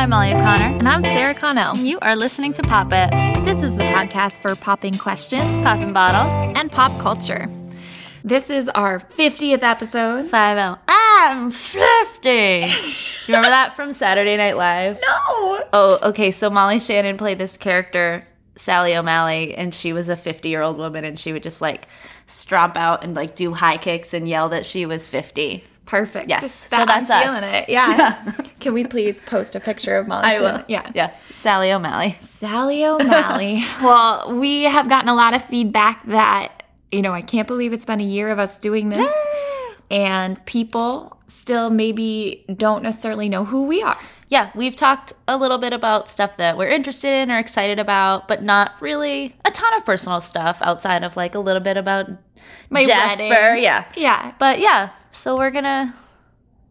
I'm Molly O'Connor. And I'm Sarah Connell. You are listening to Pop It, This is the podcast for popping questions Popping Bottles. and pop culture. This is our 50th episode. 5 0. I'm 50. you remember that from Saturday Night Live? No! Oh, okay. So Molly Shannon played this character, Sally O'Malley, and she was a 50 year old woman, and she would just like stromp out and like do high kicks and yell that she was 50. Perfect. Yes. That- So that's I'm us. feeling it. Yeah. Can we please post a picture of Molly? I Shannon? Yeah. Yeah. Sally O'Malley. Sally O'Malley. well, we have gotten a lot of feedback that, you know, I can't believe it's been a year of us doing this. and people still maybe don't necessarily know who we are. Yeah, we've talked a little bit about stuff that we're interested in or excited about, but not really a ton of personal stuff outside of like a little bit about My Jasper. wedding. Yeah. Yeah. But yeah, so we're gonna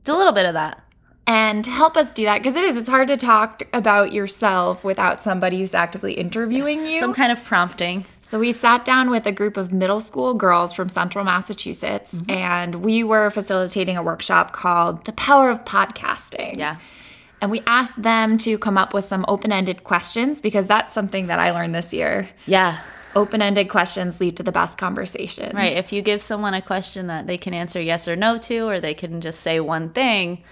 do a little bit of that. and help us do that because it is it's hard to talk about yourself without somebody who's actively interviewing you Some kind of prompting. so we sat down with a group of middle school girls from central massachusetts Mm-hmm. and we were facilitating a workshop called the power of podcasting Yeah. And we asked them to come up with some open-ended questions because that's something that i learned this year Yeah. open-ended questions lead to the best conversations Right. If you give someone a question that they can answer yes or no to, or they can just say one thing,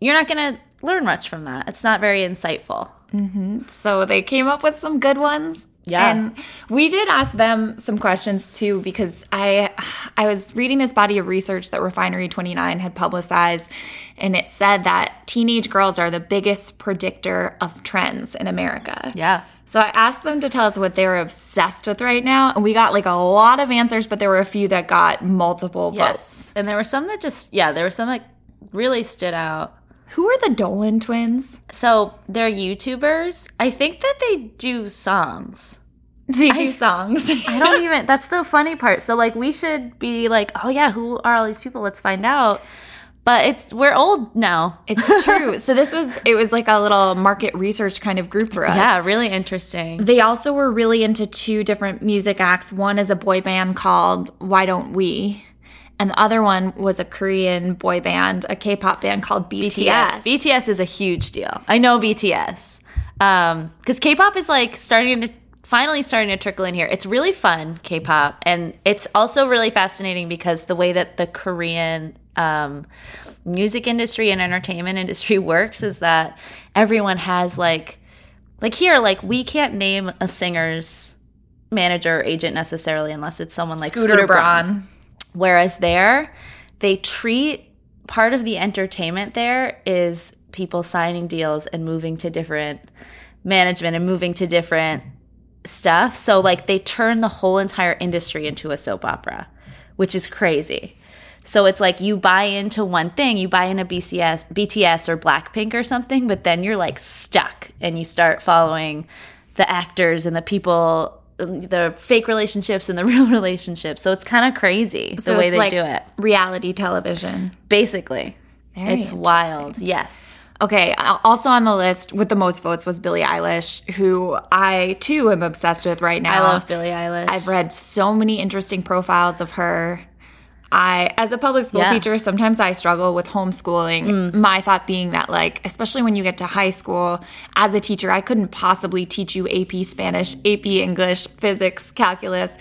you're not gonna learn much from that. It's not very insightful. Mm-hmm. So they came up with some good ones. Yeah. And we did ask them some questions too because I I was reading this body of research that Refinery 29 had publicized and it said that teenage girls are the biggest predictor of trends in America. Yeah. So I asked them to tell us what they're obsessed with right now and we got like a lot of answers but there were a few that got multiple votes. Yes. And there were some that just yeah, there were some that really stood out. Who are the Dolan twins? So they're YouTubers. I think that they do songs. They do songs. I don't even. That's the funny part. So like, we should be like, oh yeah, who are all these people? Let's find out. But it's we're old now. It's true. So this was it was like a little market research kind of group for us. Yeah, really interesting. They also were really into two different music acts. One is a boy band called Why Don't We? And the other one was a Korean boy band, a K-pop band called BTS. BTS. BTS is a huge deal. I know BTS. Um, because K-pop is like starting to finally starting to trickle in here. It's really fun, K-pop, and it's also really fascinating because the way that the Korean um, music industry and entertainment industry works is that everyone has like, like here, like we can't name a singer's manager or agent necessarily unless it's someone like Scooter, Braun. Whereas there, they treat part of the entertainment there is people signing deals and moving to different management and moving to different stuff. So like they turn the whole entire industry into a soap opera, which is crazy. So it's like you buy into one thing, you buy into BCS, BTS or Blackpink or something, but then you're like stuck and you start following the actors and the people the fake relationships and the real relationships. So it's kind of crazy the So way it's they like do it. Reality television. Basically. Very it's wild. Yes. Okay, also on the list with the most votes was Billie Eilish, who I too am obsessed with right now. I love Billie Eilish. I've read so many interesting profiles of her. I, as a public school Yeah. teacher, sometimes I struggle with homeschooling. Mm. My thought being that, like, especially when you get to high school, as a teacher, I couldn't possibly teach you AP Spanish, AP English, physics, calculus.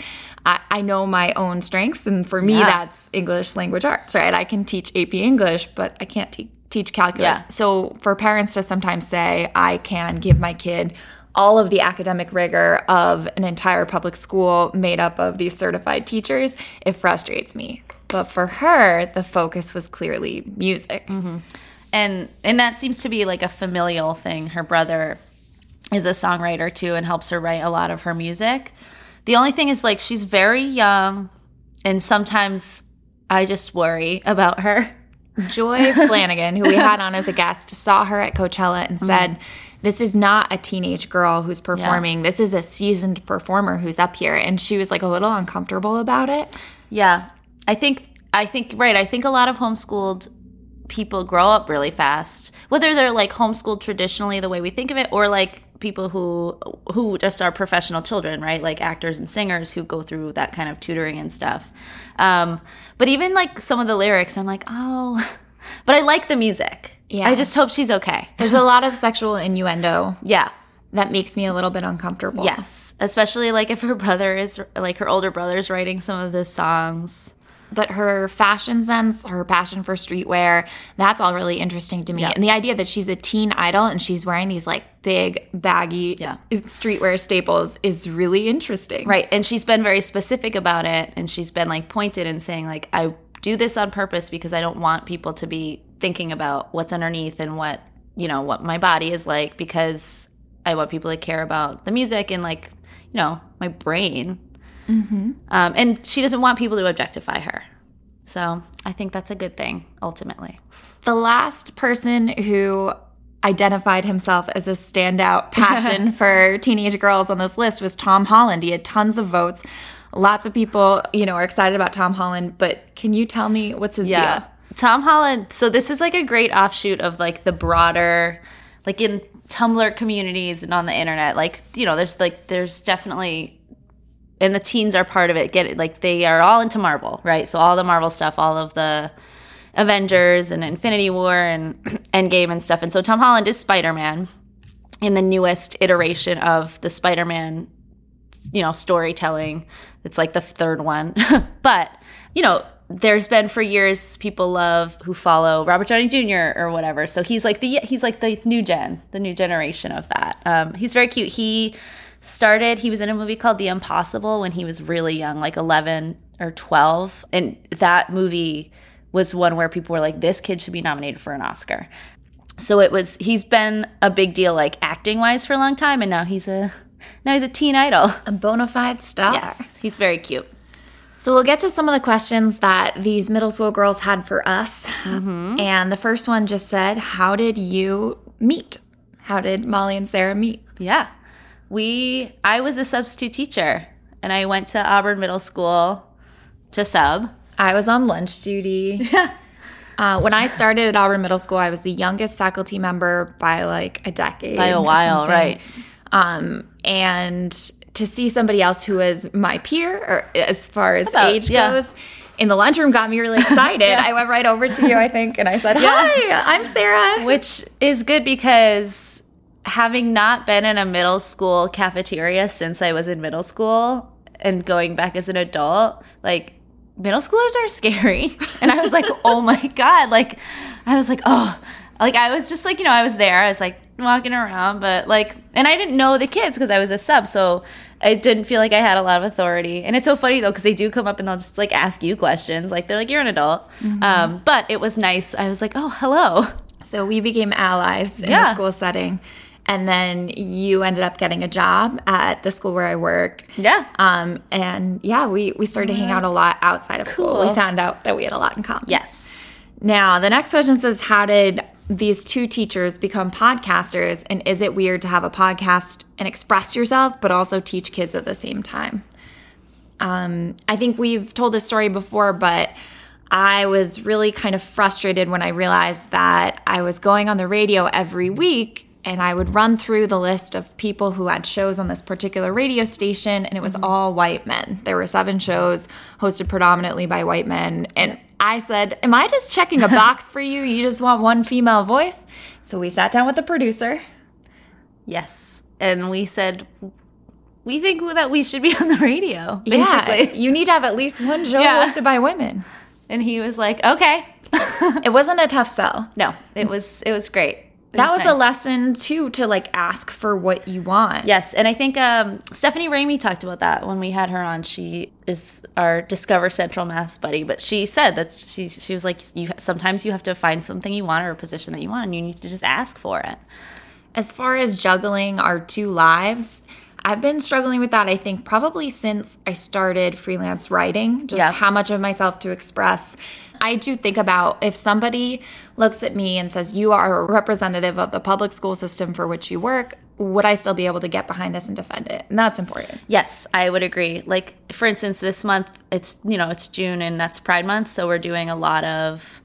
I, I know my own strengths, and for me, Yeah. that's English language arts, right? I can teach AP English, but I can't te- teach calculus. Yeah. So for parents to sometimes say, I can give my kid all of the academic rigor of an entire public school made up of these certified teachers, it frustrates me. But for her, the focus was clearly music. Mm-hmm. and and that seems to be like a familial thing. Her brother is a songwriter too and helps her write a lot of her music. The only thing is like she's very young and sometimes I just worry about her. Joy Flanagan, who we had on as a guest, saw her at Coachella and mm-hmm. said, This is not a teenage girl who's performing. This is a seasoned performer who's up here. And she was like a little uncomfortable about it. Yeah. I think I think right, I think a lot of homeschooled people grow up really fast. Whether they're like homeschooled traditionally the way we think of it or like people who who just are professional children, right? Like actors and singers who go through that kind of tutoring and stuff. Um, but even like some of the lyrics, I'm like, oh, but I like the music. Yeah. I just hope she's okay. There's a lot of sexual innuendo Yeah. that makes me a little bit uncomfortable. Yes. Especially like if her brother is like her older brother's writing some of the songs. But her fashion sense, her passion for streetwear, that's all really interesting to me. Yeah. And the idea that she's a teen idol and she's wearing these like big, baggy Yeah. streetwear staples is really interesting. Right. And she's been very specific about it and she's been like pointed and saying like I do this on purpose because I don't want people to be thinking about what's underneath and what, you know, what my body is like because I want people to care about the music and like, you know, my brain. Um, and she doesn't want people to objectify her. So I think that's a good thing ultimately. The last person who identified himself as a standout passion for teenage girls on this list was Tom Holland. He had tons of votes. Lots of people, you know, are excited about Tom Holland, but can you tell me what's his deal? Tom Holland. So this is like a great offshoot of like the broader, like in Tumblr communities and on the internet. Like you know, there's like there's definitely, and the teens are part of it. Get it? Like they are all into Marvel, right? So all the Marvel stuff, all of the Avengers and Infinity War and Endgame and stuff. And so Tom Holland is Spider Man in the newest iteration of the Spider Man you know storytelling it's like the third one but you know there's been for years people love who follow robert downey jr or whatever so he's like the he's like the new gen the new generation of that um, he's very cute he started he was in a movie called the impossible when he was really young like 11 or 12 and that movie was one where people were like this kid should be nominated for an oscar so it was he's been a big deal like acting wise for a long time and now he's a now he's a teen idol A bona fide star. Yes, he's very cute. So we'll get to some of the questions that these middle school girls had for us. Mm-hmm. And the first one just said, How did you meet? How did Molly and Sarah meet? Yeah. We I was a substitute teacher and I went to Auburn Middle School to sub. I was on lunch duty. Uh, when I started at Auburn Middle School, I was the youngest faculty member by like a decade. By a while, right. Um, and to see somebody else who is my peer, or as far as About- age yeah. goes, in the lunchroom got me really excited. I went right over to you, I think, and I said, Hi, I'm Sarah. Which is good because having not been in a middle school cafeteria since I was in middle school and going back as an adult, like middle schoolers are scary. And I was like, oh my God. Like, I was like, oh, like I was just like, you know, I was there. I was like walking around, but like, and I didn't know the kids because I was a sub. So I didn't feel like I had a lot of authority. And it's so funny though, because they do come up and they'll just like ask you questions. Like, they're like, you're an adult. Um, but it was nice. I was like, oh, hello. So we became allies in the Yeah. school setting. And then you ended up getting a job at the school where I work. Yeah. Um, and yeah, we, we started to hang out a lot outside of school. We found out that we had a lot in common. Yes. Now, the next question says, How did these two teachers become podcasters? And is it weird to have a podcast and express yourself, but also teach kids at the same time? Um, I think we've told this story before, but I was really kind of frustrated when I realized that I was going on the radio every week and I would run through the list of people who had shows on this particular radio station, and it was mm-hmm. all white men. There were seven shows hosted predominantly by white men. And I said, Am I just checking a box for you? You just want one female voice? So we sat down with the producer. Yes. And we said, we think that we should be on the radio, basically. Yeah, you need to have at least one show Yeah. hosted by women. And he was like, okay. It wasn't a tough sell. no, it was it was great. That was a nice. lesson too to like ask for what you want. Yes, and I think um, Stephanie Ramey talked about that when we had her on. She is our Discover Central Mass buddy, but she said that she she was like, you sometimes you have to find something you want or a position that you want, and you need to just ask for it. As far as juggling our two lives, I've been struggling with that, I think, probably since I started freelance writing, just Yeah. how much of myself to express. I do think about if somebody looks at me and says, You are a representative of the public school system for which you work, would I still be able to get behind this and defend it? And that's important. Yes, I would agree. Like for instance, this month it's you know it's June and that's Pride Month, so we're doing a lot of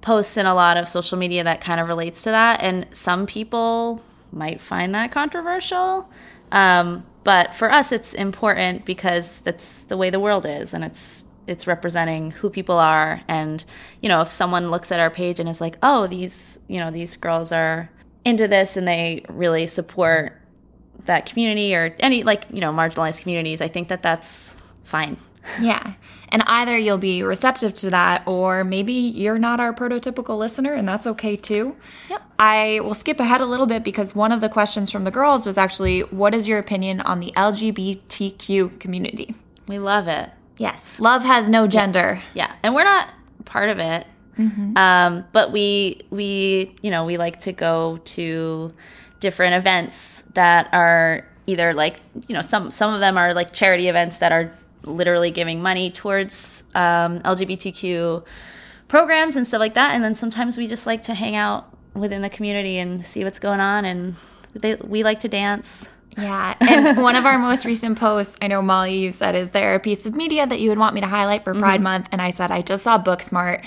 posts and a lot of social media that kind of relates to that. And some people might find that controversial, um, but for us, it's important because that's the way the world is, and it's it's representing who people are and you know if someone looks at our page and is like oh these you know these girls are into this and they really support that community or any like you know marginalized communities i think that that's fine Yeah. And either you'll be receptive to that or maybe you're not our prototypical listener and that's okay too. Yep. I will skip ahead a little bit because one of the questions from the girls was actually what is your opinion on the LGBTQ community? we love it Yes. Love has no gender. yeah. And we're not part of it. Um, but we we you know we like to go to different events that are either like you know some some of them are like charity events that are literally giving money towards um, lgbtq programs and stuff like that. And then sometimes we just like to hang out within the community and see what's going on. And they, we like to dance Yeah. And one of our most recent posts, I know Molly, you said, is there a piece of media that you would want me to highlight for Pride mm-hmm. Month? And I said, I just saw Booksmart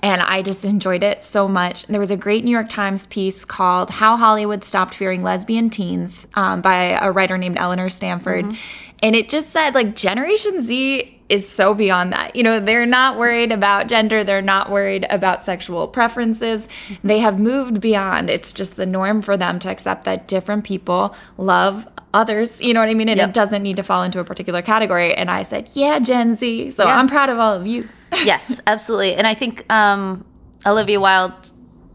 and I just enjoyed it so much. There was a great New York Times piece called How Hollywood Stopped Fearing Lesbian Teens um, by a writer named Eleanor Stanford. Mm-hmm. And it just said, like, Generation Z is so beyond that. You know, they're not worried about gender, they're not worried about sexual preferences. Mm-hmm. They have moved beyond. It's just the norm for them to accept that different people love others. You know what I mean? And Yep. it doesn't need to fall into a particular category. And I said, Yeah, Gen Z. So Yeah. I'm proud of all of you. yes, absolutely. And I think um, Olivia Wilde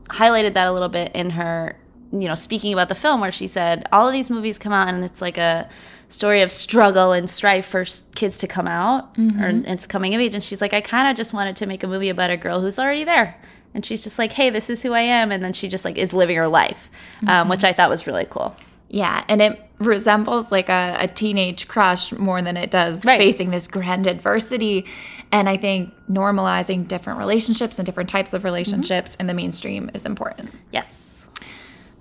highlighted that a little bit in her, you know, speaking about the film, where she said all of these movies come out and it's like a story of struggle and strife for kids to come out or it's coming of age. And she's like, I kind of just wanted to make a movie about a girl who's already there. And she's just like, hey, this is who I am. And then she just like is living her life, um, which I thought was really cool. Yeah. And it resembles like a, a teenage crush more than it does Right. facing this grand adversity. And I think normalizing different relationships and different types of relationships in the mainstream is important. Yes.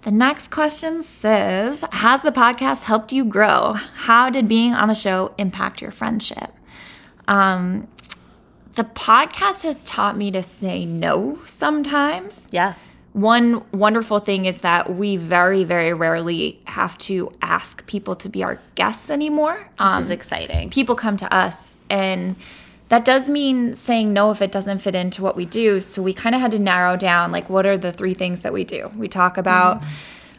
The next question says Has the podcast helped you grow? How did being on the show impact your friendship? Um, the podcast has taught me to say no sometimes. Yeah. One wonderful thing is that we very, very rarely have to ask people to be our guests anymore. Which Um, is exciting. people come to us and that does mean saying no if it doesn't fit into what we do so we kind of had to narrow down like what are the three things that we do we talk about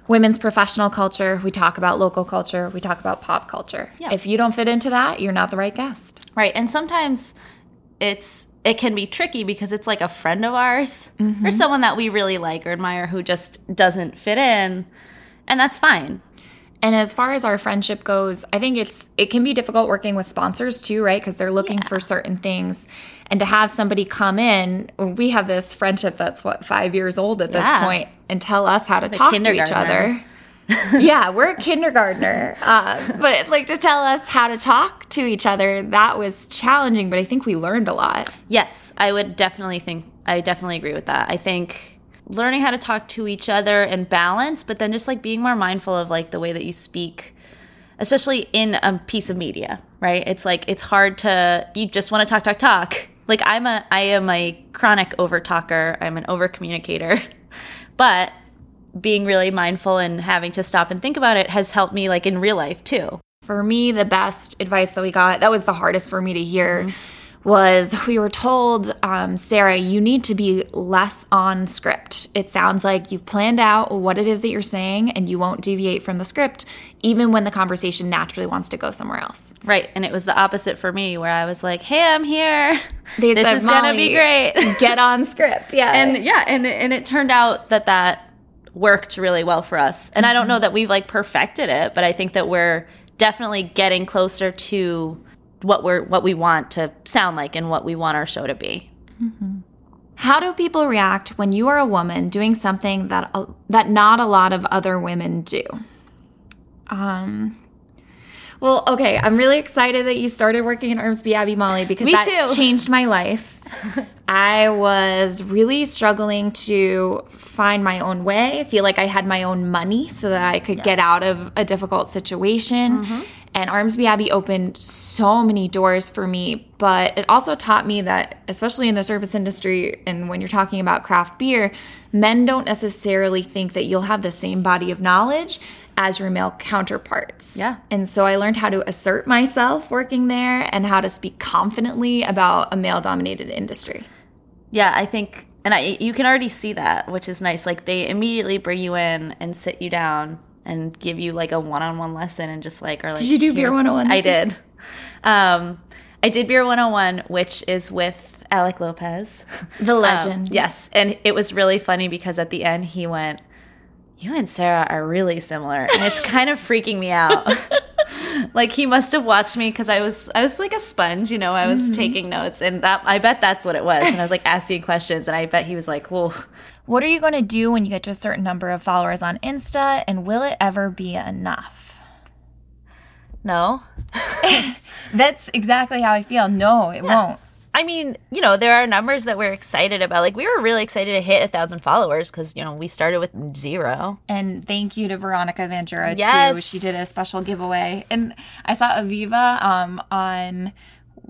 women's professional culture we talk about local culture we talk about pop culture Yeah. if you don't fit into that you're not the right guest Right. And sometimes it's it can be tricky because it's like a friend of ours or mm-hmm. someone that we really like or admire who just doesn't fit in. And that's fine. and as far as our friendship goes i think it's it can be difficult working with sponsors too right? Because they're looking for certain things. And to have somebody come in we have this friendship that's what five years old at this point and tell us how to talk to each other yeah, we're a kindergartner. Uh, but like to tell us how to talk to each other, that was challenging, but I think we learned a lot. Yes, I would definitely think I definitely agree with that. I think learning how to talk to each other and balance, but then just like being more mindful of like the way that you speak, especially in a piece of media, right? It's like it's hard to you just want to talk, talk, talk. Like I'm a I am a chronic over talker. I'm an over communicator. But being really mindful and having to stop and think about it has helped me like in real life too. For me, the best advice that we got, that was the hardest for me to hear, was we were told, um, Sarah, you need to be less on script. It sounds like you've planned out what it is that you're saying and you won't deviate from the script, even when the conversation naturally wants to go somewhere else. Right. And it was the opposite for me where I was like, hey, I'm here. They this said, is going to be great. Get on script. Yeah. and yeah, and, and it turned out that that worked really well for us. And I don't know that we've like perfected it, but I think that we're definitely getting closer to what we're what we want to sound like and what we want our show to be. How do people react when you are a woman doing something that uh, that not a lot of other women do? Um well, okay, I'm really excited that you started working in Armsby Abbey Molly because Me that too. changed my life. I was really struggling to find my own way, feel like I had my own money so that I could get out of a difficult situation. Mm-hmm. And Armsby Abbey opened so many doors for me, but it also taught me that, especially in the service industry and when you're talking about craft beer, men don't necessarily think that you'll have the same body of knowledge as your male counterparts. Yeah. And so I learned how to assert myself working there and how to speak confidently about a male dominated industry. Yeah, I think, and I you can already see that, which is nice. Like they immediately bring you in and sit you down and give you like a one-on-one lesson and just like are like. Did you do Beer "Here's-" 101 I did. Um, I did beer 101, which is with Alec Lopez. The Um, legend. yes, and it was really funny because at the end he went, "You and Sarah are really similar," and it's kind of freaking me out. like he must have watched me because I was I was like a sponge, you know. I was taking notes, and that I bet that's what it was. And I was like asking questions, and I bet he was like, "Well, What are you going to do when you get to a certain number of followers on Insta? And will it ever be enough? no." That's exactly how I feel. No, it won't. I mean, you know, there are numbers that we're excited about. Like we were really excited to hit a thousand followers because you know we started with zero. And thank you to Veronica Ventura too. Yes. She did a special giveaway. And I saw Aviva um, on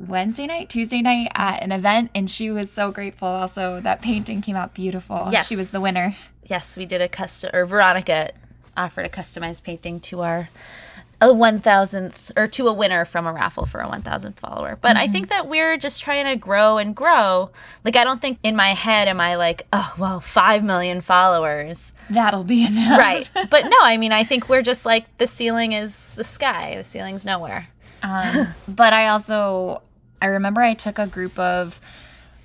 Wednesday night, Tuesday night at an event, and she was so grateful. Also, that painting came out beautiful. Yes. She was the winner. Yes, we did a custom, or Veronica offered a customized painting to our a one thousandth, or to a winner from a raffle for a one thousandth follower. But I think that we're just trying to grow and grow. Like I don't think in my head am I like, oh well, five million followers, That'll be enough. right? but no, I mean I think we're just like the ceiling is the sky, the ceiling's nowhere. Um, but I also, I remember I took a group of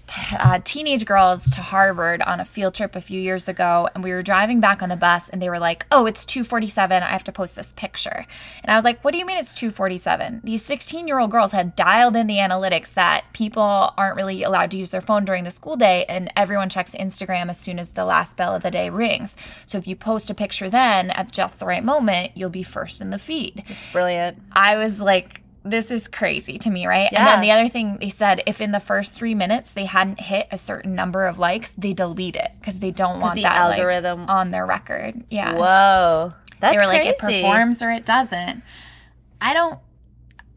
t- uh, teenage girls to Harvard on a field trip a few years ago, and we were driving back on the bus, and they were like, "Oh, it's 2:47. I have to post this picture." And I was like, "What do you mean it's 2:47?" These 16-year-old girls had dialed in the analytics that people aren't really allowed to use their phone during the school day, and everyone checks Instagram as soon as the last bell of the day rings. So if you post a picture then at just the right moment, you'll be first in the feed. It's brilliant. I was like, this is crazy to me, right? And then the other thing they said, if in the first three minutes they hadn't hit a certain number of likes, they delete it because they don't want the that like, algorithm- on their record. Yeah, Whoa, that's crazy. they were crazy. like, it performs or it doesn't. I don't,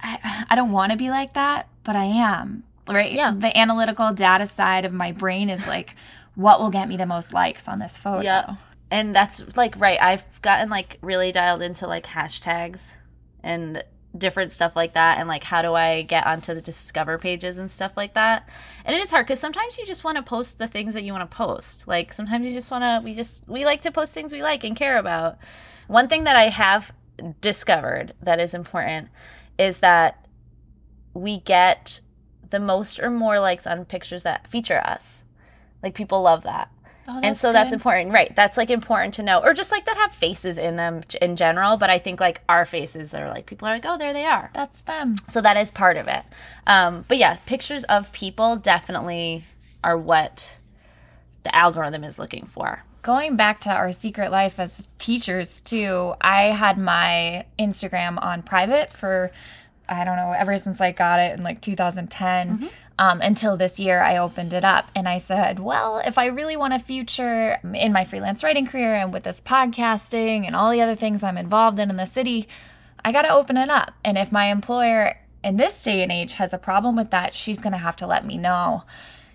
I, I don't want to be like that, but I am. Right? Yeah. The analytical data side of my brain is like, what will get me the most likes on this photo? Yeah. And that's like right. I've gotten like really dialed into like hashtags and different stuff like that and like how do I get onto the discover pages and stuff like that. And it is hard cuz sometimes you just want to post the things that you want to post. Like sometimes you just want to we just we like to post things we like and care about. One thing that I have discovered that is important is that we get the most or more likes on pictures that feature us. Like people love that Oh, and so that's important. Right. That's like important to know. Or just like that have faces in them in general but i think like our faces are like people are like oh there they are. That's them. so that is part of it. Um, but yeah pictures of people definitely are what the algorithm is looking for. Going back to our secret life as teachers too i had my instagram on private for i don't know ever since i got it in like 2010 um, until this year i opened it up and i said well if i really want a future in my freelance writing career and with this podcasting and all the other things i'm involved in in the city i got to open it up. And if my employer in this day and age has a problem with that she's going to have to let me know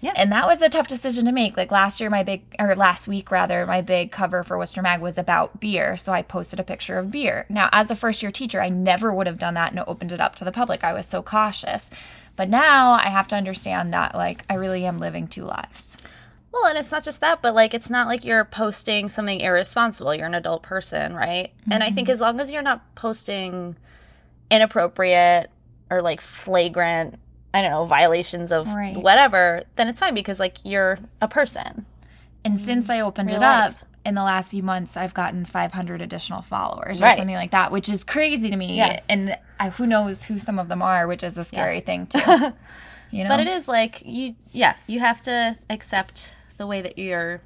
Yeah. and that was a tough decision to make. Like last year, my big, or last week rather, my big cover for Worcester Mag was about beer. So I posted a picture of beer. Now, as a first year teacher, I never would have done that and opened it up to the public. I was so cautious. But now I have to understand that, like, I really am living two lives. well and it's not just that but like it's not like you're posting something irresponsible you're an adult person right and i think mm-hmm. as long as you're not posting inappropriate or like flagrant i don't know violations of Right. whatever then it's fine because like you're a person And since I opened Real it up, life. in the last few months, I've gotten 500 additional followers or Right. something like that, which is crazy to me. Yeah. And I, who knows who some of them are, which is a scary thing too. You know, but it is like you yeah you have to accept the way that you're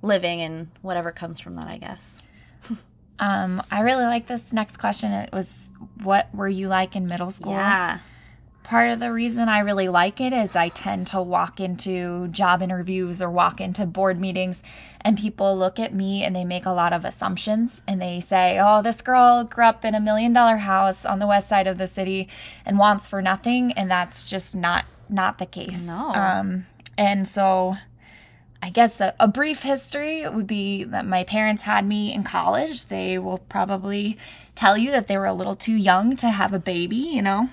living and whatever comes from that i guess Um, I really like this next question. It was, what were you like in middle school? yeah part of the reason I really like it is I tend to walk into job interviews or walk into board meetings and people look at me and they make a lot of assumptions and they say, "Oh, this girl grew up in a million dollar house on the west side of the city and wants for nothing," and that's just not not the case. No. Um, and so I guess a, a, brief history would be that my parents had me in college. They will probably tell you that they were a little too young to have a baby, you know.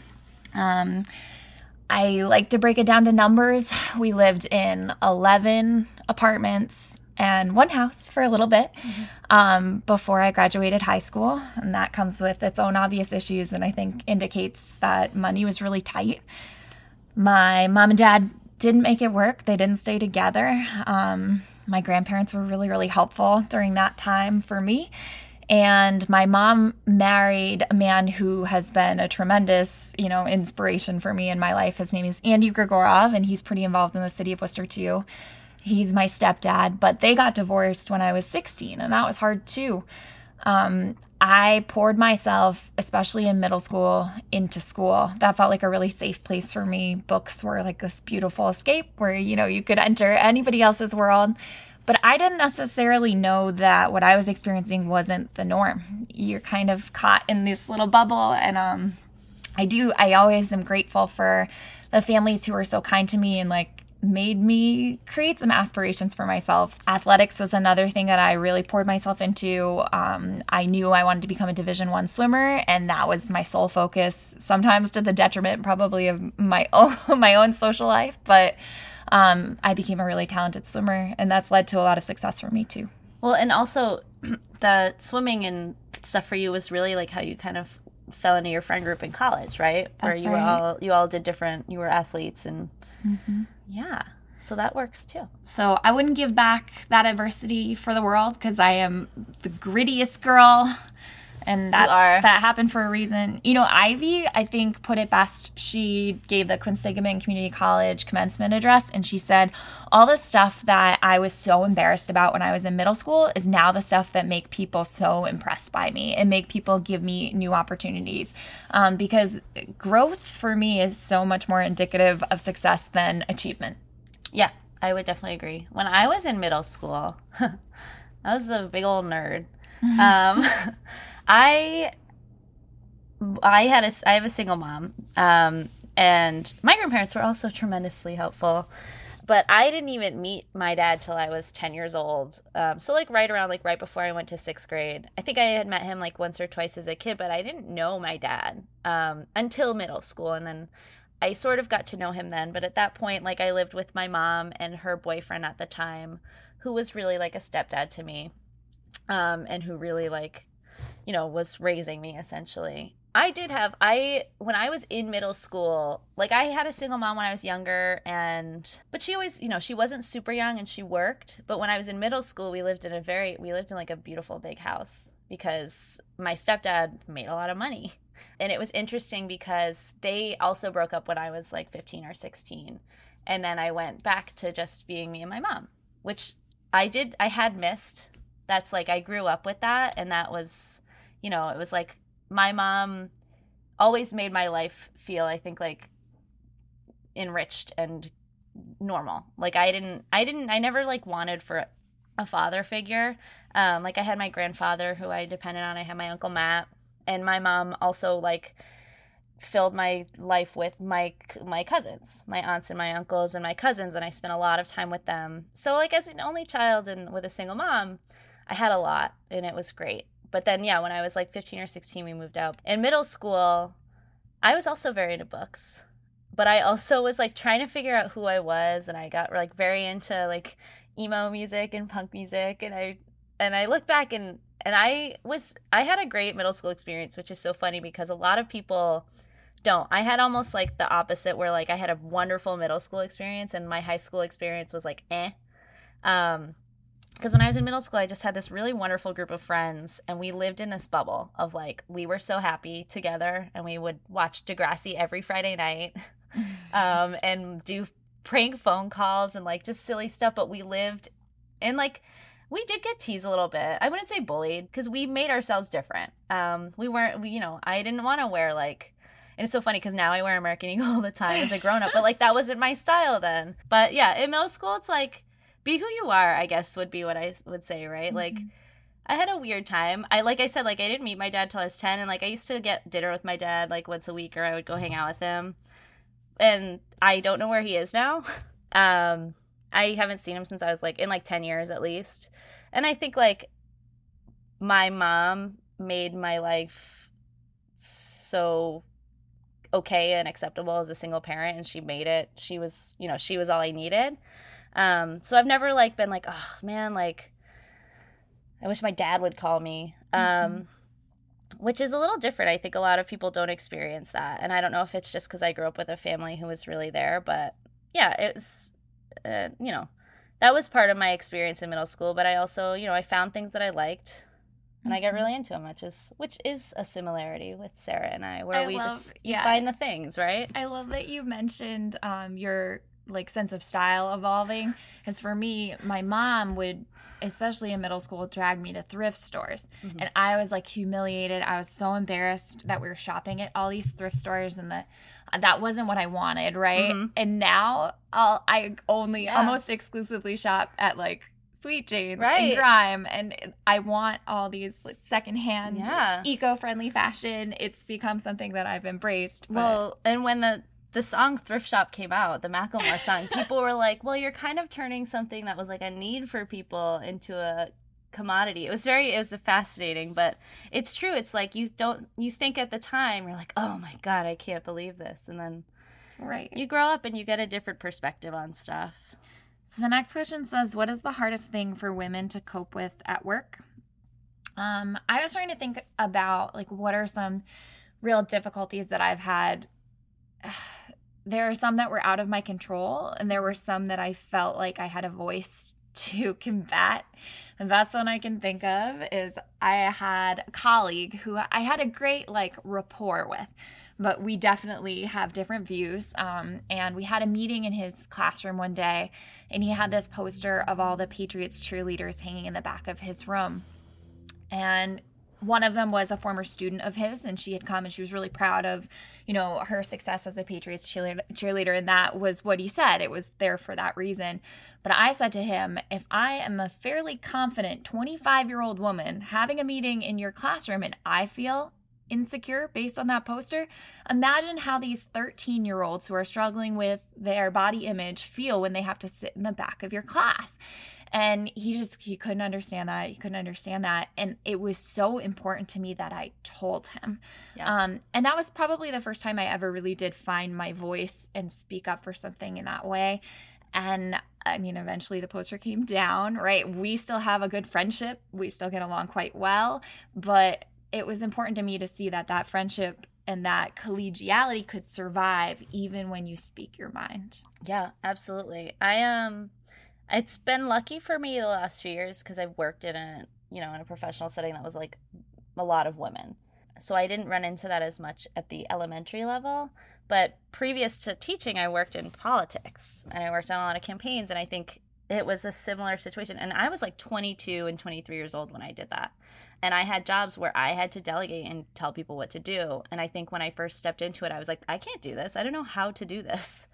Um, I like to break it down to numbers. We lived in 11 apartments and one house for a little bit mm-hmm. um, before I graduated high school. And that comes with its own obvious issues and I think indicates that money was really tight. My mom and dad didn't make it work, they didn't stay together. Um, my grandparents were really, really helpful during that time for me. And my mom married a man who has been a tremendous, you know, inspiration for me in my life. His name is Andy Grigorov, and he's pretty involved in the city of Worcester too. He's my stepdad, but they got divorced when I was 16, and that was hard too. Um, I poured myself, especially in middle school, into school. That felt like a really safe place for me. Books were like this beautiful escape where, you know, you could enter anybody else's world. But I didn't necessarily know that what I was experiencing wasn't the norm. You're kind of caught in this little bubble. And um, I do, I always am grateful for the families who were so kind to me and like made me create some aspirations for myself. Athletics was another thing that I really poured myself into. Um, I knew I wanted to become a Division One swimmer, and that was my sole focus. Sometimes to the detriment, probably of my own my own social life, but um, I became a really talented swimmer, and that's led to a lot of success for me too. Well, and also the swimming and stuff for you was really like how you kind of fell into your friend group in college, right? Where you right. all you all did different. You were athletes, and mm-hmm. yeah, so that works too. So I wouldn't give back that adversity for the world because I am the grittiest girl and that's, that happened for a reason. You know, Ivy, I think, put it best. She gave the Quinsigamond Community College commencement address, and she said, "All the stuff that I was so embarrassed about when I was in middle school is now the stuff that make people so impressed by me and make people give me new opportunities." Um, because growth for me is so much more indicative of success than achievement. Yeah, I would definitely agree. When I was in middle school, I was a big old nerd. um, I I had a I have a single mom, um, and my grandparents were also tremendously helpful. But I didn't even meet my dad till I was ten years old. Um, so like right around like right before I went to sixth grade. I think I had met him like once or twice as a kid, but I didn't know my dad um, until middle school, and then I sort of got to know him then. But at that point, like I lived with my mom and her boyfriend at the time, who was really like a stepdad to me, um, and who really like you know, was raising me essentially. I did have I when I was in middle school, like I had a single mom when I was younger and but she always, you know, she wasn't super young and she worked, but when I was in middle school, we lived in a very we lived in like a beautiful big house because my stepdad made a lot of money. And it was interesting because they also broke up when I was like 15 or 16. And then I went back to just being me and my mom, which I did I had missed. That's like I grew up with that and that was you know, it was like my mom always made my life feel, I think, like enriched and normal. Like I didn't, I didn't, I never like wanted for a father figure. Um, like I had my grandfather who I depended on. I had my uncle Matt, and my mom also like filled my life with my my cousins, my aunts and my uncles and my cousins, and I spent a lot of time with them. So like as an only child and with a single mom, I had a lot, and it was great. But then, yeah, when I was like 15 or 16, we moved out. In middle school, I was also very into books, but I also was like trying to figure out who I was, and I got like very into like emo music and punk music, and I and I look back and and I was I had a great middle school experience, which is so funny because a lot of people don't. I had almost like the opposite, where like I had a wonderful middle school experience, and my high school experience was like eh. Um, because when I was in middle school, I just had this really wonderful group of friends, and we lived in this bubble of like we were so happy together, and we would watch Degrassi every Friday night, um, and do prank phone calls and like just silly stuff. But we lived, and like we did get teased a little bit. I wouldn't say bullied because we made ourselves different. Um, we weren't, we, you know, I didn't want to wear like And it's so funny because now I wear American Eagle all the time as a grown up, but like that wasn't my style then. But yeah, in middle school, it's like be who you are, I guess would be what I would say, right? Mm-hmm. Like I had a weird time. I like I said, like I didn't meet my dad till I was ten, and like I used to get dinner with my dad like once a week, or I would go hang out with him. And I don't know where he is now. Um, I haven't seen him since I was like in like ten years at least. And I think like my mom made my life so okay and acceptable as a single parent, and she made it. She was, you know, she was all I needed. Um, so I've never like been like, oh man, like I wish my dad would call me. Um, mm-hmm. which is a little different. I think a lot of people don't experience that. And I don't know if it's just because I grew up with a family who was really there, but yeah, it's, uh, you know, that was part of my experience in middle school. But I also, you know, I found things that I liked and I got mm-hmm. really into them, which is which is a similarity with Sarah and I, where I we love, just yeah. find the things, right? I love that you mentioned um, your like sense of style evolving because for me my mom would especially in middle school drag me to thrift stores mm-hmm. and i was like humiliated i was so embarrassed that we were shopping at all these thrift stores and that that wasn't what i wanted right mm-hmm. and now i'll i only yeah. almost exclusively shop at like Sweet Jane's right. and Grime, and I want all these like, secondhand, yeah. eco-friendly fashion. It's become something that I've embraced. Well, and when the the song Thrift Shop came out, the Macklemore song, people were like, well, you're kind of turning something that was like a need for people into a commodity. It was very, it was fascinating, but it's true. It's like you don't, you think at the time, you're like, oh my God, I can't believe this. And then right. you grow up and you get a different perspective on stuff. So the next question says, what is the hardest thing for women to cope with at work? Um, I was trying to think about like what are some real difficulties that I've had there are some that were out of my control, and there were some that I felt like I had a voice to combat. The best one I can think of is I had a colleague who I had a great like rapport with, but we definitely have different views. Um, and we had a meeting in his classroom one day, and he had this poster of all the Patriots cheerleaders hanging in the back of his room. And one of them was a former student of his and she had come and she was really proud of you know her success as a patriots cheerleader and that was what he said. It was there for that reason. But i said to him if i am a fairly confident 25 year old woman having a meeting in your classroom and i feel insecure based on that poster imagine how these 13 year olds who are struggling with their body image feel when they have to sit in the back of your class and he just he couldn't understand that he couldn't understand that. And it was so important to me that i told him. Yeah. um, and that was probably the first time i ever really did find my voice and speak up for something in that way. And i mean eventually the poster came down right? We still have a good friendship. We still get along quite well. But it was important to me to see that that friendship and that collegiality could survive even when you speak your mind. Yeah absolutely. I um it's been lucky for me the last few years because I've worked in a you know in a professional setting that was like a lot of women. So I didn't run into that as much at the elementary level. But previous to teaching, I worked in politics and I worked on a lot of campaigns. And I think it was a similar situation. And I was like 22 and 23 years old when I did that. And I had jobs where I had to delegate and tell people what to do. And I think when I first stepped into it, I was like, I can't do this. I don't know how to do this.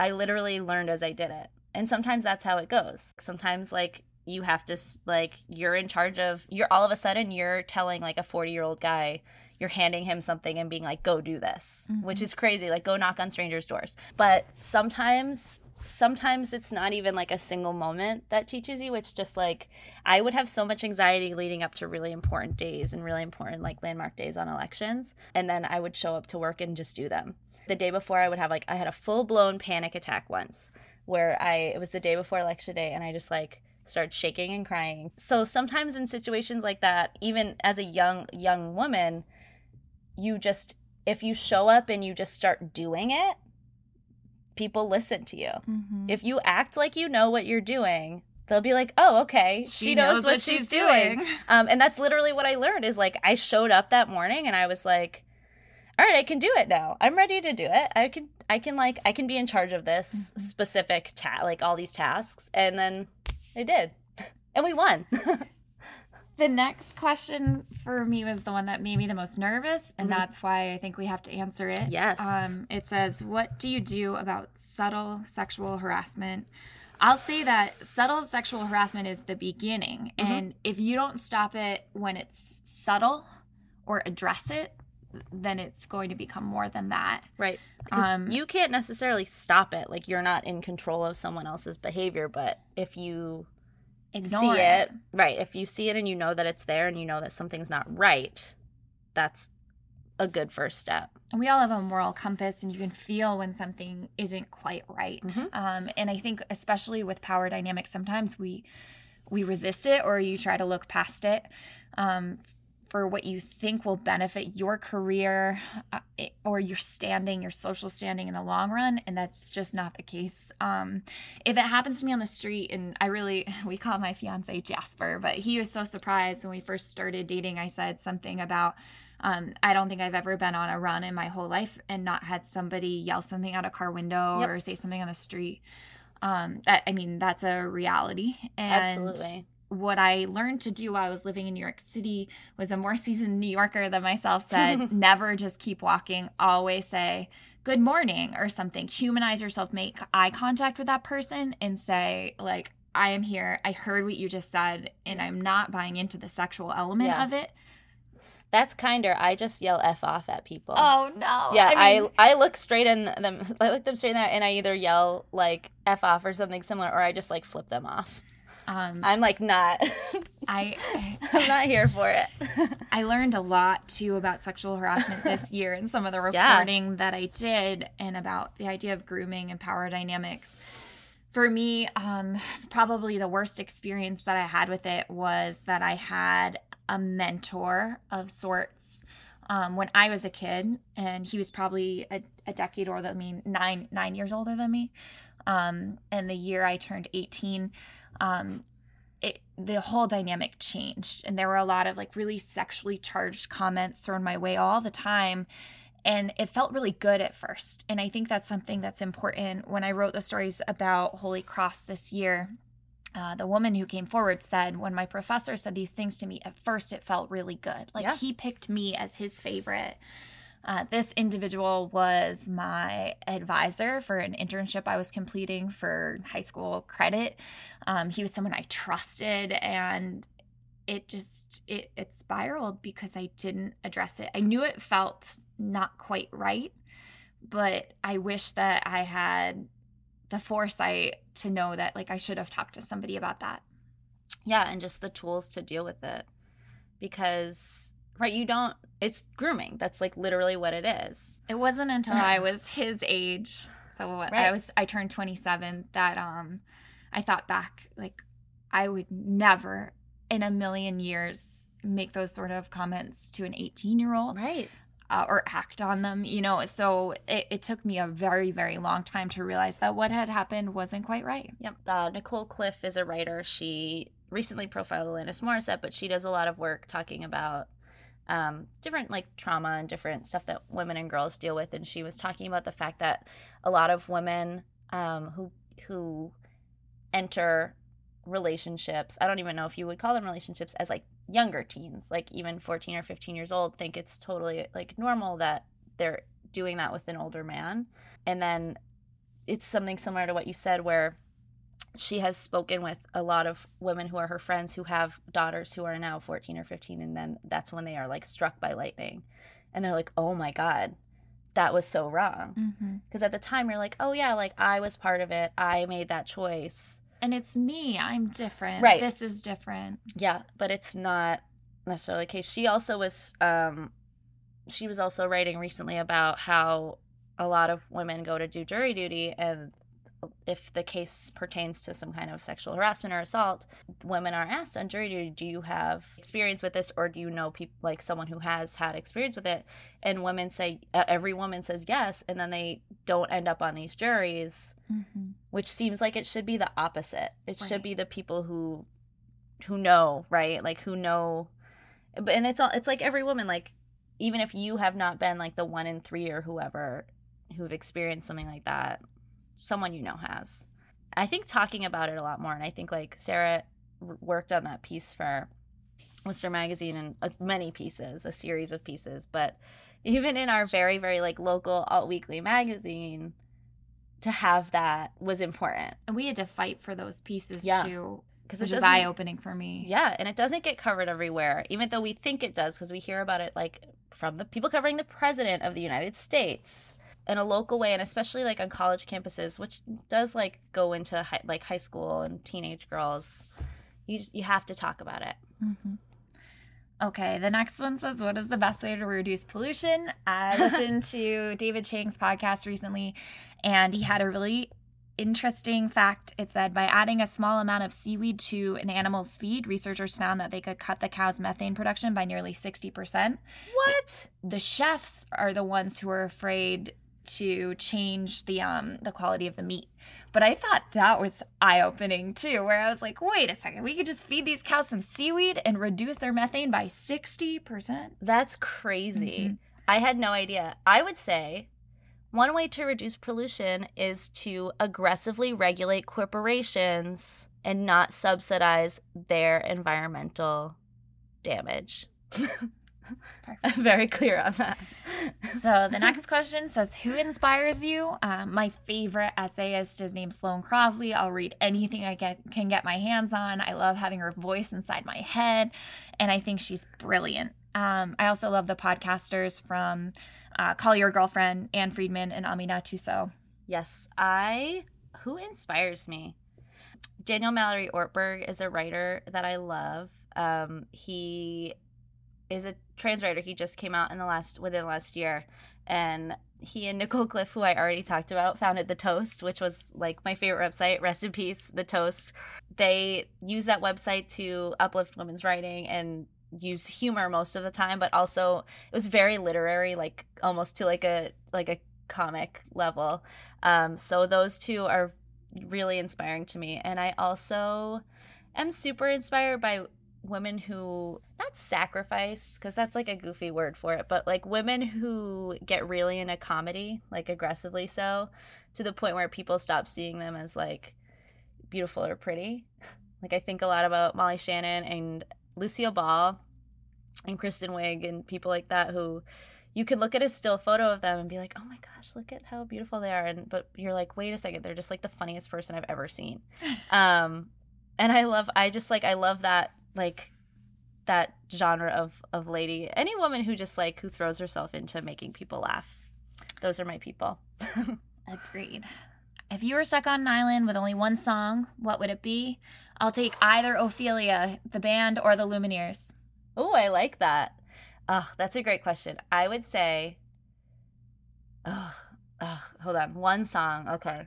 I literally learned as I did it. And sometimes that's how it goes. Sometimes like you have to like you're in charge of you're all of a sudden you're telling like a 40 year old guy you're handing him something and being like go do this mm-hmm. which is crazy. Like go knock on strangers doors. But sometimes sometimes it's not even like a single moment that teaches you. It's just like i would have so much anxiety leading up to really important days and really important like landmark days on elections. And then i would show up to work and just do them. The day before i would have like i had a full blown panic attack once where I it was the day before election day and I just like started shaking and crying. So sometimes in situations like that, even as a young young woman, you just if you show up and you just start doing it, people listen to you. Mm-hmm. If you act like you know what you're doing, they'll be like, "Oh, okay, she, she knows, knows, what, what she's, she's, doing." doing. Um, and that's literally what I learned. Is like I showed up that morning and I was like, "All right, I can do it now. I'm ready to do it. I can I can like I can be in charge of this mm-hmm. specific ta- like all these tasks and then I did. and we won. The next question for me was the one that made me the most nervous, and Mhm. that's why I think we have to answer it. Yes. Um, it says, What do you do about subtle sexual harassment? I'll say that subtle sexual harassment is the beginning. Mm-hmm. And if you don't stop it when it's subtle or address it, then it's going to become more than that. Right. Because Um, you can't necessarily stop it. Like you're not in control of someone else's behavior, but if you Ignore see it. it, right, if you see it and you know that it's there and you know that something's not right, that's a good first step. We all have a moral compass, and you can feel when something isn't quite right. Mhm. Um, and I think, especially with power dynamics, sometimes we we resist it, or you try to look past it um, for what you think will benefit your career uh, or your standing, your social standing in the long run. And that's just not the case. Um, if it happens to me on the street, and I really, we call my fiance Jasper, but he was so surprised when we first started dating. I said something about. Um, I don't think I've ever been on a run in my whole life and not had somebody yell something out a car window Yep. or say something on the street. Um, that I mean, that's a reality. And Absolutely. What I learned to do while I was living in New York City was a more seasoned New Yorker than myself said, never just keep walking, always say good morning or something. Humanize yourself, make eye contact with that person and say, like, I am here. I heard what you just said, and I'm not buying into the sexual element Yeah. of it. That's kinder. I just yell f off at people. Oh no. yeah, I, mean, I look straight in them. I look them straight in eye, and I either yell like f off or something similar, or I just like flip them off. Um, I'm like not. I I'm not here for it. I learned a lot too about sexual harassment this year and some of the Yeah. reporting that I did and about the idea of grooming and power dynamics. For me, um, probably the worst experience that I had with it was that I had a mentor of sorts um, when I was a kid, and he was probably a, a decade older than me, nine nine years older than me. Um, and the year I turned eighteen, um, it the whole dynamic changed and there were a lot of like really sexually charged comments thrown my way all the time and it felt really good at first and i think that's something that's important. When i wrote the stories about holy cross this year uh, the woman who came forward said when my professor said these things to me at first it felt really good. Like Yeah. he picked me as his favorite uh, this individual was my advisor for an internship I was completing for high school credit. Um, he was someone I trusted, and it just it it spiraled because I didn't address it. I knew it felt not quite right, but I wish that I had the foresight to know that like I should have talked to somebody about that. yeah, and just the tools to deal with it, because right, you don't. It's grooming. That's like literally what it is. It wasn't until I was his age. So what I was I turned 27 that um I thought back like I would never in a million years make those sort of comments to an 18 year old Right. uh, or act on them, you know. So it, it took me a very, very long time to realize that what had happened wasn't quite right. Yep. Uh, Nicole Cliffe is a writer. She recently profiled Alanis Morissette, but she does a lot of work talking about um, different like trauma and different stuff that women and girls deal with. And she was talking about the fact that a lot of women um, who who enter relationships, I don't even know if you would call them relationships, as like younger teens, like even 14 or 15 years old, think it's totally like normal that they're doing that with an older man. And then it's something similar to what you said, where she has spoken with a lot of women who are her friends who have daughters who are now 14 or 15 and then that's when they are like struck by lightning and they're like oh my god that was so wrong Mm-hmm. because at the time you're like oh yeah like i was part of it i made that choice And it's me. I'm different. Right. This is different. yeah but it's not necessarily the case she also was um she was also writing recently about how a lot of women go to do jury duty and if the case pertains to some kind of sexual harassment or assault women are asked on jury duty do you have experience with this or do you know people like someone who has had experience with it and women say every woman says yes and then they don't end up on these juries Mm-hmm. which seems like it should be the opposite. It Right. should be the people who who know, right? Like who know but and it's all it's like every woman like even if you have not been like the one in 3 or whoever who've experienced something like that, someone you know has. I think talking about it a lot more and I think like Sarah worked on that piece for Worcester Magazine and uh, many pieces, a series of pieces. But even in our very, very like local alt weekly magazine, to have that was important. And we had to fight for those pieces Yeah. too, Because which is eye opening for me. Yeah, and it doesn't get covered everywhere, even though we think it does, because we hear about it like from the people covering the president of the United States in a local way, and especially like on college campuses, which does like go into high, like high school and teenage girls. You just you have to talk about it. Mm-hmm. Okay, the next one says, What is the best way to reduce pollution? I listened to David Chang's podcast recently, and he had a really interesting fact. It said, By adding a small amount of seaweed to an animal's feed, researchers found that they could cut the cow's methane production by nearly 60%. What? The chefs are the ones who are afraid to change the um the quality of the meat. But I thought that was eye-opening too, where I was like, wait a second, we could just feed these cows some seaweed and reduce their methane by 60%. That's crazy. I had no idea. I would say one way to reduce pollution is to aggressively regulate corporations and not subsidize their environmental damage. I'm very clear on that. So the next question says, Who inspires you? Um, my favorite essayist is named Sloane Crosley. I'll read anything I get, can get my hands on. I love having her voice inside my head, and I think she's brilliant. Um, I also love the podcasters from uh, Call Your Girlfriend, Ann Friedman, and Aminatou Sow. Yes, I. Who inspires me? Daniel Mallory Ortberg is a writer that I love. Um, he is a trans writer. He just came out in the last within the last year, and he and Nicole Cliffe, who I already talked about, founded The Toast, which was like my favorite website. Rest in peace, The Toast. They use that website to uplift women's writing and use humor most of the time, but also it was very literary, like almost to like a like a comic level. Um, so those two are really inspiring to me, and I also am super inspired by women who not sacrifice because that's like a goofy word for it but like women who get really into comedy like aggressively so to the point where people stop seeing them as like beautiful or pretty. Like i think a lot about molly shannon and lucille ball and kristen wiig and people like that who you can look at a still photo of them and be like oh my gosh look at how beautiful they are and but you're like wait a second they're just like the funniest person i've ever seen. Um and i love i just like i love that like that genre of of lady. Any woman who just like who throws herself into making people laugh. Those are my people. Agreed. If you were stuck on an island with only one song, what would it be? I'll take either Ophelia, the band, or the Lumineers. oh i like that. Oh that's a great question. I would say oh, oh hold on. One song okay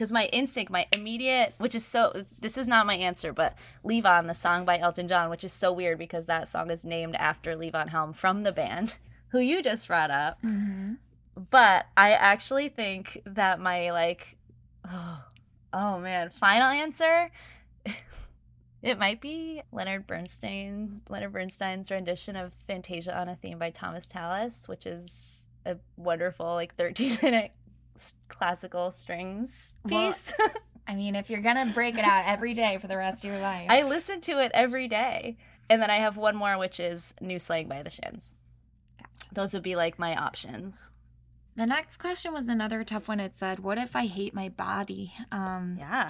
because my instinct my immediate which is so this is not my answer but levon the song by elton john which is so weird because that song is named after levon helm from the band who you just brought up Mm-hmm. but I actually think that my like oh, oh man, final answer it might be Leonard Bernstein's Leonard Bernstein's rendition of Fantasia on a Theme by Thomas Tallis, which is a wonderful like 13 minute classical strings Well, piece. I mean, if you're gonna break it out every day for the rest of your life, I listen to it every day. And then I have one more which is New Slang by the Shins. Those would be like my options. the next question was another tough one. It said, "What if I hate my body?" Um, Yeah.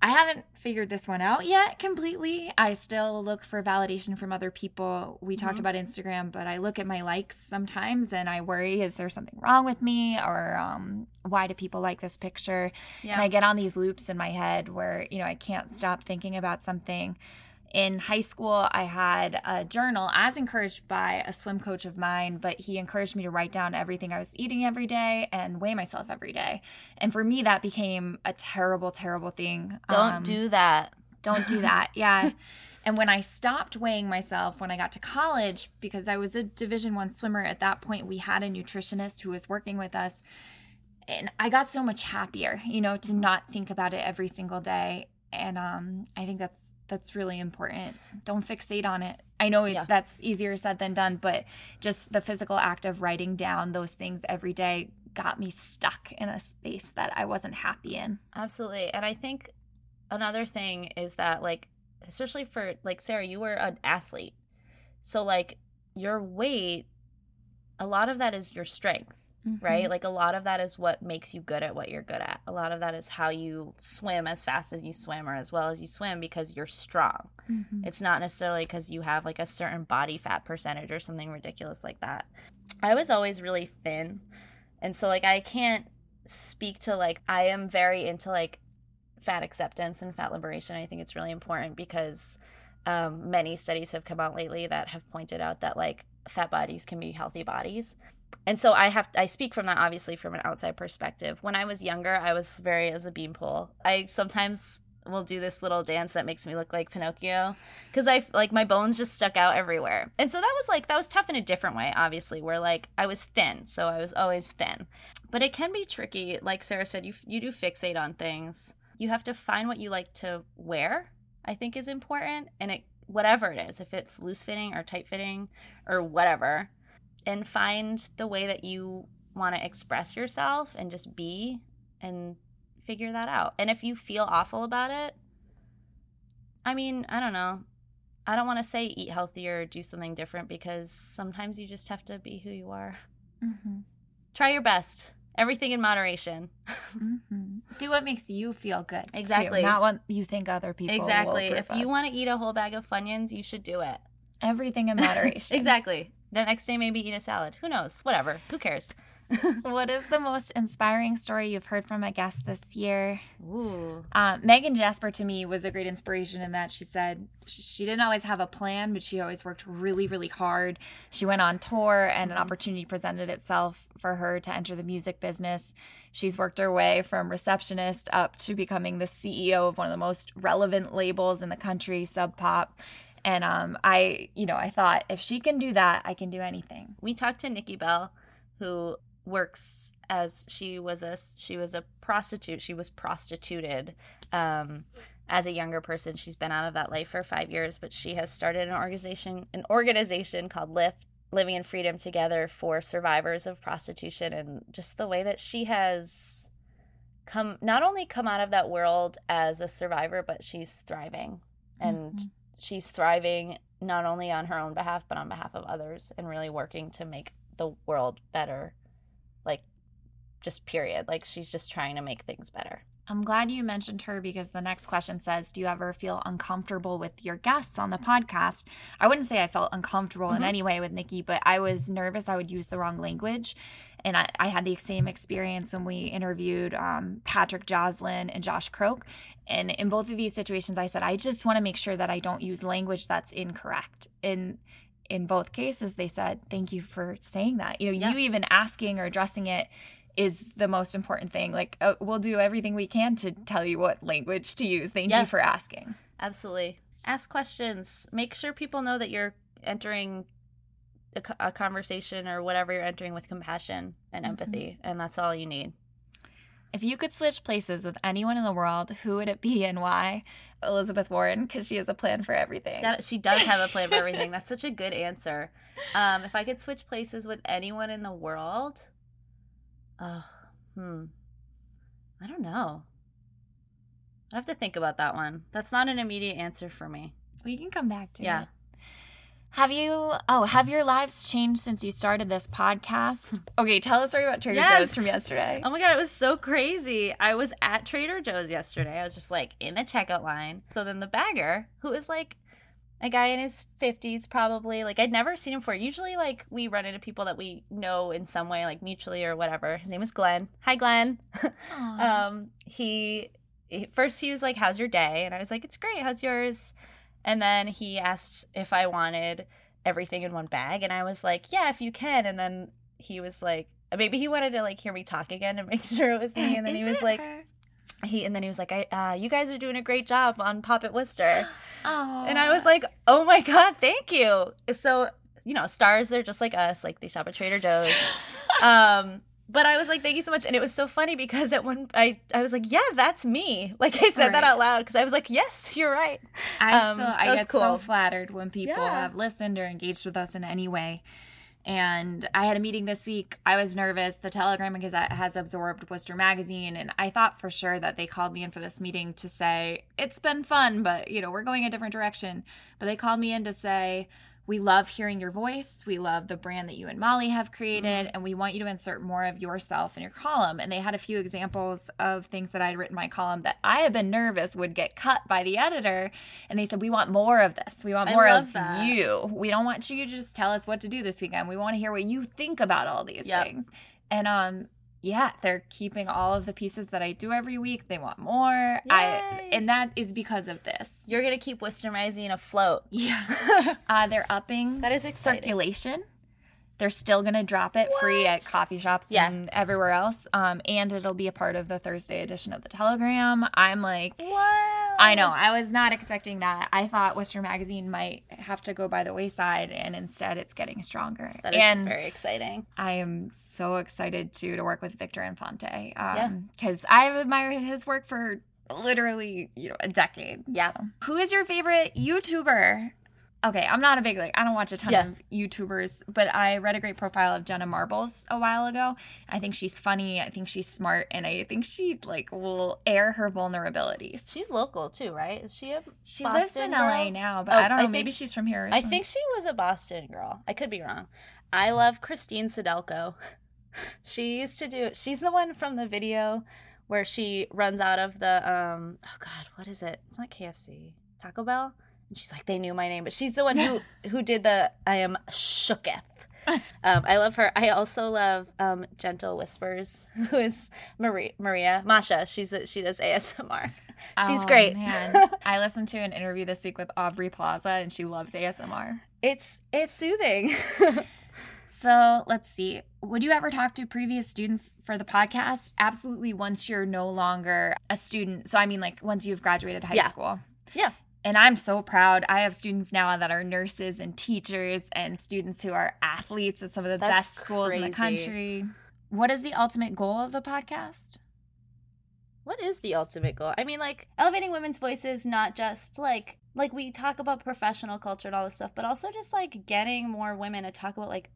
I haven't figured this one out yet completely. I still look for validation from other people. We talked Mhm. about Instagram, but I look at my likes sometimes and I worry is there something wrong with me or um, why do people like this picture? Yeah. And I get on these loops in my head where, you know, I can't stop thinking about something. In high school, I had a journal as encouraged by a swim coach of mine, but he encouraged me to write down everything I was eating every day and weigh myself every day. And for me, that became a terrible, terrible thing. Don't Um, do that. don't do that. Yeah. And when I stopped weighing myself when I got to college, because I was a Division One swimmer at that point, we had a nutritionist who was working with us, and I got so much happier, you know, to not think about it every single day. And um, I think that's that's really important. Don't fixate on it. I know Yeah. that's easier said than done, but just the physical act of writing down those things every day got me stuck in a space that I wasn't happy in. Absolutely. And I think another thing is that like especially for like Sarah, you were an athlete. So like your weight a lot of that is your strength, Mm-hmm. right? Like a lot of that is what makes you good at what you're good at. A lot of that is how you swim as fast as you swim or as well as you swim because you're strong. Mhm. It's not necessarily because you have like a certain body fat percentage or something ridiculous like that. I was always really thin. And so like I can't speak to like I am very into like fat acceptance and fat liberation. I think it's really important because um, many studies have come out lately that have pointed out that like fat bodies can be healthy bodies. And so I have I speak from that obviously from an outside perspective. When I was younger, I was very as a beanpole. I sometimes will do this little dance that makes me look like Pinocchio because I like my bones just stuck out everywhere. And so that was like that was tough in a different way, obviously, where like I was thin, so I was always thin. But it can be tricky. Like Sarah said, you you do fixate on things. You have to find what you like to wear. I think is important, and it whatever it is, if it's loose fitting or tight fitting or whatever, and find the way that you want to express yourself and just be and figure that out. And if you feel awful about it, I mean, I don't know. I don't want to say eat healthier or do something different because sometimes you just have to be who you are. Mhm. Try your best. Everything in moderation. Mhm. Do what makes you feel good. too, Exactly. not what you think other people. will exactly. If you want to eat a whole bag of Funyuns, you should do it. everything in moderation. exactly. The next day, maybe eat a salad. Who knows? Whatever. Who cares? What is the most inspiring story you've heard from a guest this year? Ooh. Um, Megan Jasper to me was a great inspiration in that she said she didn't always have a plan, but she always worked really, really hard. She went on tour, and an opportunity presented itself for her to enter the music business. She's worked her way from receptionist up to becoming the CEO of one of the most relevant labels in the country, Sub Pop. And um, I, you know, I thought if she can do that, I can do anything. we talked to Nikki Bell, who works as she was a she was a prostitute. She was prostituted um, as a younger person. She's been out of that life for five years, but she has started an organization an organization called Lift. Living in Freedom Together for survivors of prostitution, and just the way that she has come not only come out of that world as a survivor, but she's thriving and Mhm. She's thriving not only on her own behalf but on behalf of others and really working to make the world better. Like just period. Like she's just trying to make things better I'm glad you mentioned her because the next question says, Do you ever feel uncomfortable with your guests on the podcast? I wouldn't say I felt uncomfortable in Mhm. any way with Nikki, but I was nervous I would use the wrong language. And I, I had the same experience when we interviewed um, Patrick Joslin and Josh Croak. And in both of these situations, I said, I just want to make sure that I don't use language that's incorrect. In in both cases, they said, Thank you for saying that. You know, Yeah. you even asking or addressing it is the most important thing. Like, uh, we'll do everything we can to tell you what language to use. Thank Yeah. you for asking. absolutely ask questions make sure people know that you're entering a, a conversation or whatever you're entering with compassion and Mhm. empathy and that's all you need If you could switch places with anyone in the world, who would it be and why? Elizabeth Warren, because she has a plan for everything. Got- she does have a plan for everything that's such a good answer um, if i could switch places with anyone in the world oh hmm i don't know i have to think about that one that's not an immediate answer for me we can come back to Yeah. it. Have you? Oh, have your lives changed since you started this podcast? Okay, tell us story about Trader Yes. Joe's from yesterday. Oh my god, it was so crazy. I was at Trader Joe's yesterday. I was just like in the checkout line. So then the bagger, who is like a guy in his 50s probably, like I'd never seen him before. Usually like we run into people that we know in some way like mutually or whatever. His name is Glenn. Hi Glenn. Um he, first he was like how's your day? And I was like it's great. How's yours? And then he asked if I wanted everything in one bag and I was like, "Yeah, if you can." And then he was like maybe he wanted to like hear me talk again and make sure it was me and then he was like her? He and then he was like I uh you guys are doing a great job on Pop It Worcester. Aw. And I was like, "Oh my god, thank you." So, you know, stars they're just like us, like they shop at Trader Joe's. um but I was like, thank you so much. And it was so funny because at one I I was like, yeah, that's me. Like I said that out loud because I was like, yes, you're right. I Um, still I get so flattered when people Yeah. have listened or engaged with us in any way. And I had a meeting this week. I was nervous. The Telegram and Gazette has absorbed Worcester Magazine. And I thought for sure that they called me in for this meeting to say, it's been fun, but, you know, we're going a different direction. But they called me in to say, we love hearing your voice. We love the brand that you and Molly have created, mm-hmm. and we want you to insert more of yourself in your column. And they had a few examples of things that I'd written in my column that I had been nervous would get cut by the editor. And they said, We want more of this. We want more of that. you. We don't want you to just tell us what to do this weekend. We want to hear what you think about all these yep. things. And um, yeah, they're keeping all of the pieces that I do every week. They want more. Yay. I and that is because of this. You're gonna keep Worcester Magazine afloat. Yeah. uh, they're upping that is exciting. circulation. They're still going to drop it what? free at coffee shops yeah. and everywhere else. Um, and it'll be a part of the Thursday edition of the Telegram. I'm like, what? I know. I was not expecting that. I thought Worcester Magazine might have to go by the wayside, and instead it's getting stronger. That is and very exciting. I am so excited to to work with Victor Infante. Um, Because I've admired his work for literally you know a decade. Yeah. So. Who is your favorite YouTuber? Okay, I'm not a big like I don't watch a ton yeah. of YouTubers, but I read a great profile of Jenna Marbles a while ago. I think she's funny. I think she's smart, and I think she like will air her vulnerabilities. She's local too, right? Is she a she Boston lives in girl? LA now, but oh, I don't know. I think, maybe she's from here. I think she was a Boston girl. I could be wrong. I love Christine Sydelko. she used to do. She's the one from the video where she runs out of the um. Oh God, what is it? It's not KFC. Taco Bell and she's like, they knew my name, but she's the one who who did the I am shooketh. Um, I love her. I also love um, Gentle Whispers, who is Maria. Maria Masha. She's a, she does ASMR. She's oh, great. Man. I listened to an interview this week with Aubrey Plaza, and she loves ASMR. It's it's soothing. so let's see. Would you ever talk to previous students for the podcast? Absolutely. Once you're no longer a student, so I mean, like once you've graduated high yeah. school. Yeah and I'm so proud. I have students now that are nurses and teachers and students who are athletes at some of the That's best schools crazy. in the country. What is the ultimate goal of the podcast? What is the ultimate goal? I mean, like elevating women's voices, not just like like we talk about professional culture and all this stuff, but also just like getting more women to talk about like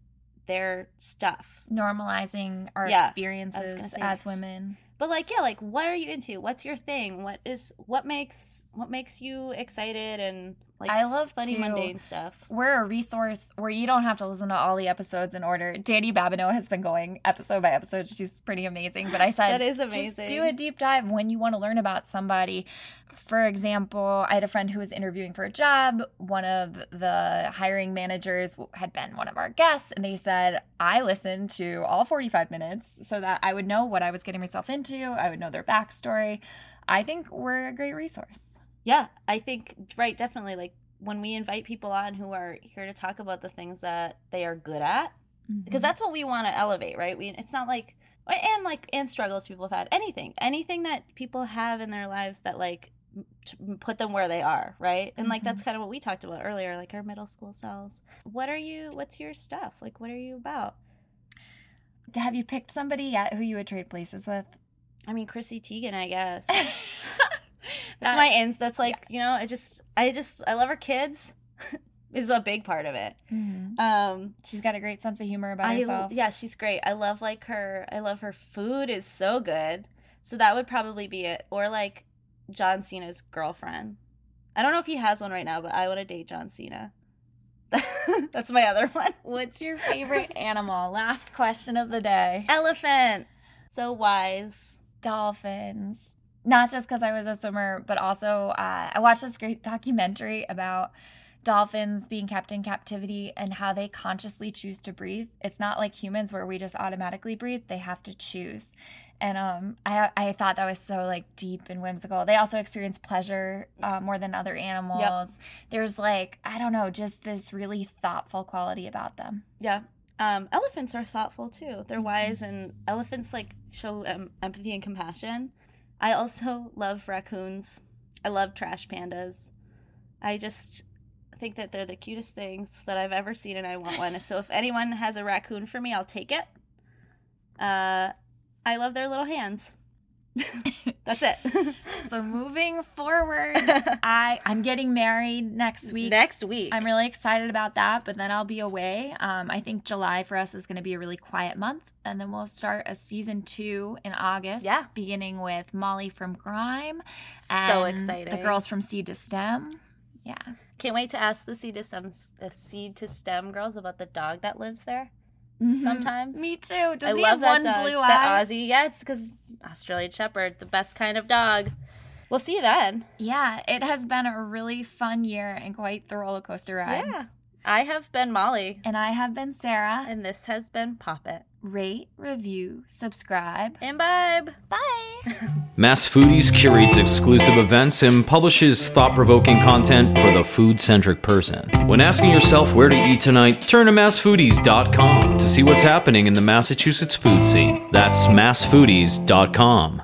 their stuff, normalizing our yeah, experiences as women but like yeah like what are you into? What's your thing? What is what makes what makes you excited and like I love funny to, mundane stuff. We're a resource where you don't have to listen to all the episodes in order. Danny Babineau has been going episode by episode. She's pretty amazing. But I said that is amazing. do a deep dive when you want to learn about somebody. For example, I had a friend who was interviewing for a job. One of the hiring managers had been one of our guests, and they said, I listened to all 45 minutes so that I would know what I was getting myself into. I would know their backstory. I think we're a great resource. Yeah, I think right, definitely. Like when we invite people on who are here to talk about the things that they are good at, mm-hmm. because that's what we want to elevate, right? We it's not like and like and struggles people have had anything, anything that people have in their lives that like put them where they are, right? And like mm-hmm. that's kind of what we talked about earlier, like our middle school selves. What are you? What's your stuff? Like, what are you about? Have you picked somebody yet who you would trade places with? I mean, Chrissy Teigen, I guess. that's my ins. That's like yeah. you know, I just, I just, I love her kids. is a big part of it. Mm-hmm. Um, she's got a great sense of humor about I, herself. Yeah, she's great. I love like her. I love her food is so good. So that would probably be it. Or like John Cena's girlfriend. I don't know if he has one right now, but I want to date John Cena. That's my other one. What's your favorite animal? Last question of the day. Elephant. So wise. Dolphins not just because I was a swimmer, but also uh, I watched this great documentary about dolphins being kept in captivity and how they consciously choose to breathe. It's not like humans where we just automatically breathe; they have to choose. And um, I I thought that was so like deep and whimsical. They also experience pleasure uh, more than other animals. Yep. There's like I don't know, just this really thoughtful quality about them. Yeah, um, elephants are thoughtful too. They're wise, and elephants like show um, empathy and compassion. I also love raccoons. I love trash pandas. I just think that they're the cutest things that I've ever seen, and I want one. so if anyone has a raccoon for me, I'll take it. Uh, I love their little hands. That's it. So moving forward, I I'm getting married next week. Next week. I'm really excited about that, but then I'll be away. Um, I think July for us is going to be a really quiet month, and then we'll start a season two in August. Yeah. beginning with Molly from Grime. So exciting. The girls from Seed to Stem. Yeah, Can't wait to ask the seed to stem, the seed to stem girls about the dog that lives there. Mm-hmm. Sometimes me too. Does I he love have that one dog, blue that eye? Aussie. Yeah, it's because Australian Shepherd, the best kind of dog. We'll see you then. Yeah, it has been a really fun year and quite the roller coaster ride. Yeah, I have been Molly, And I have been Sarah. and this has been Pop It. Rate, review, subscribe. Imbibe. Bye. Mass Foodies curates exclusive events and publishes thought provoking content for the food centric person. When asking yourself where to eat tonight, turn to massfoodies.com to see what's happening in the Massachusetts food scene. That's massfoodies.com.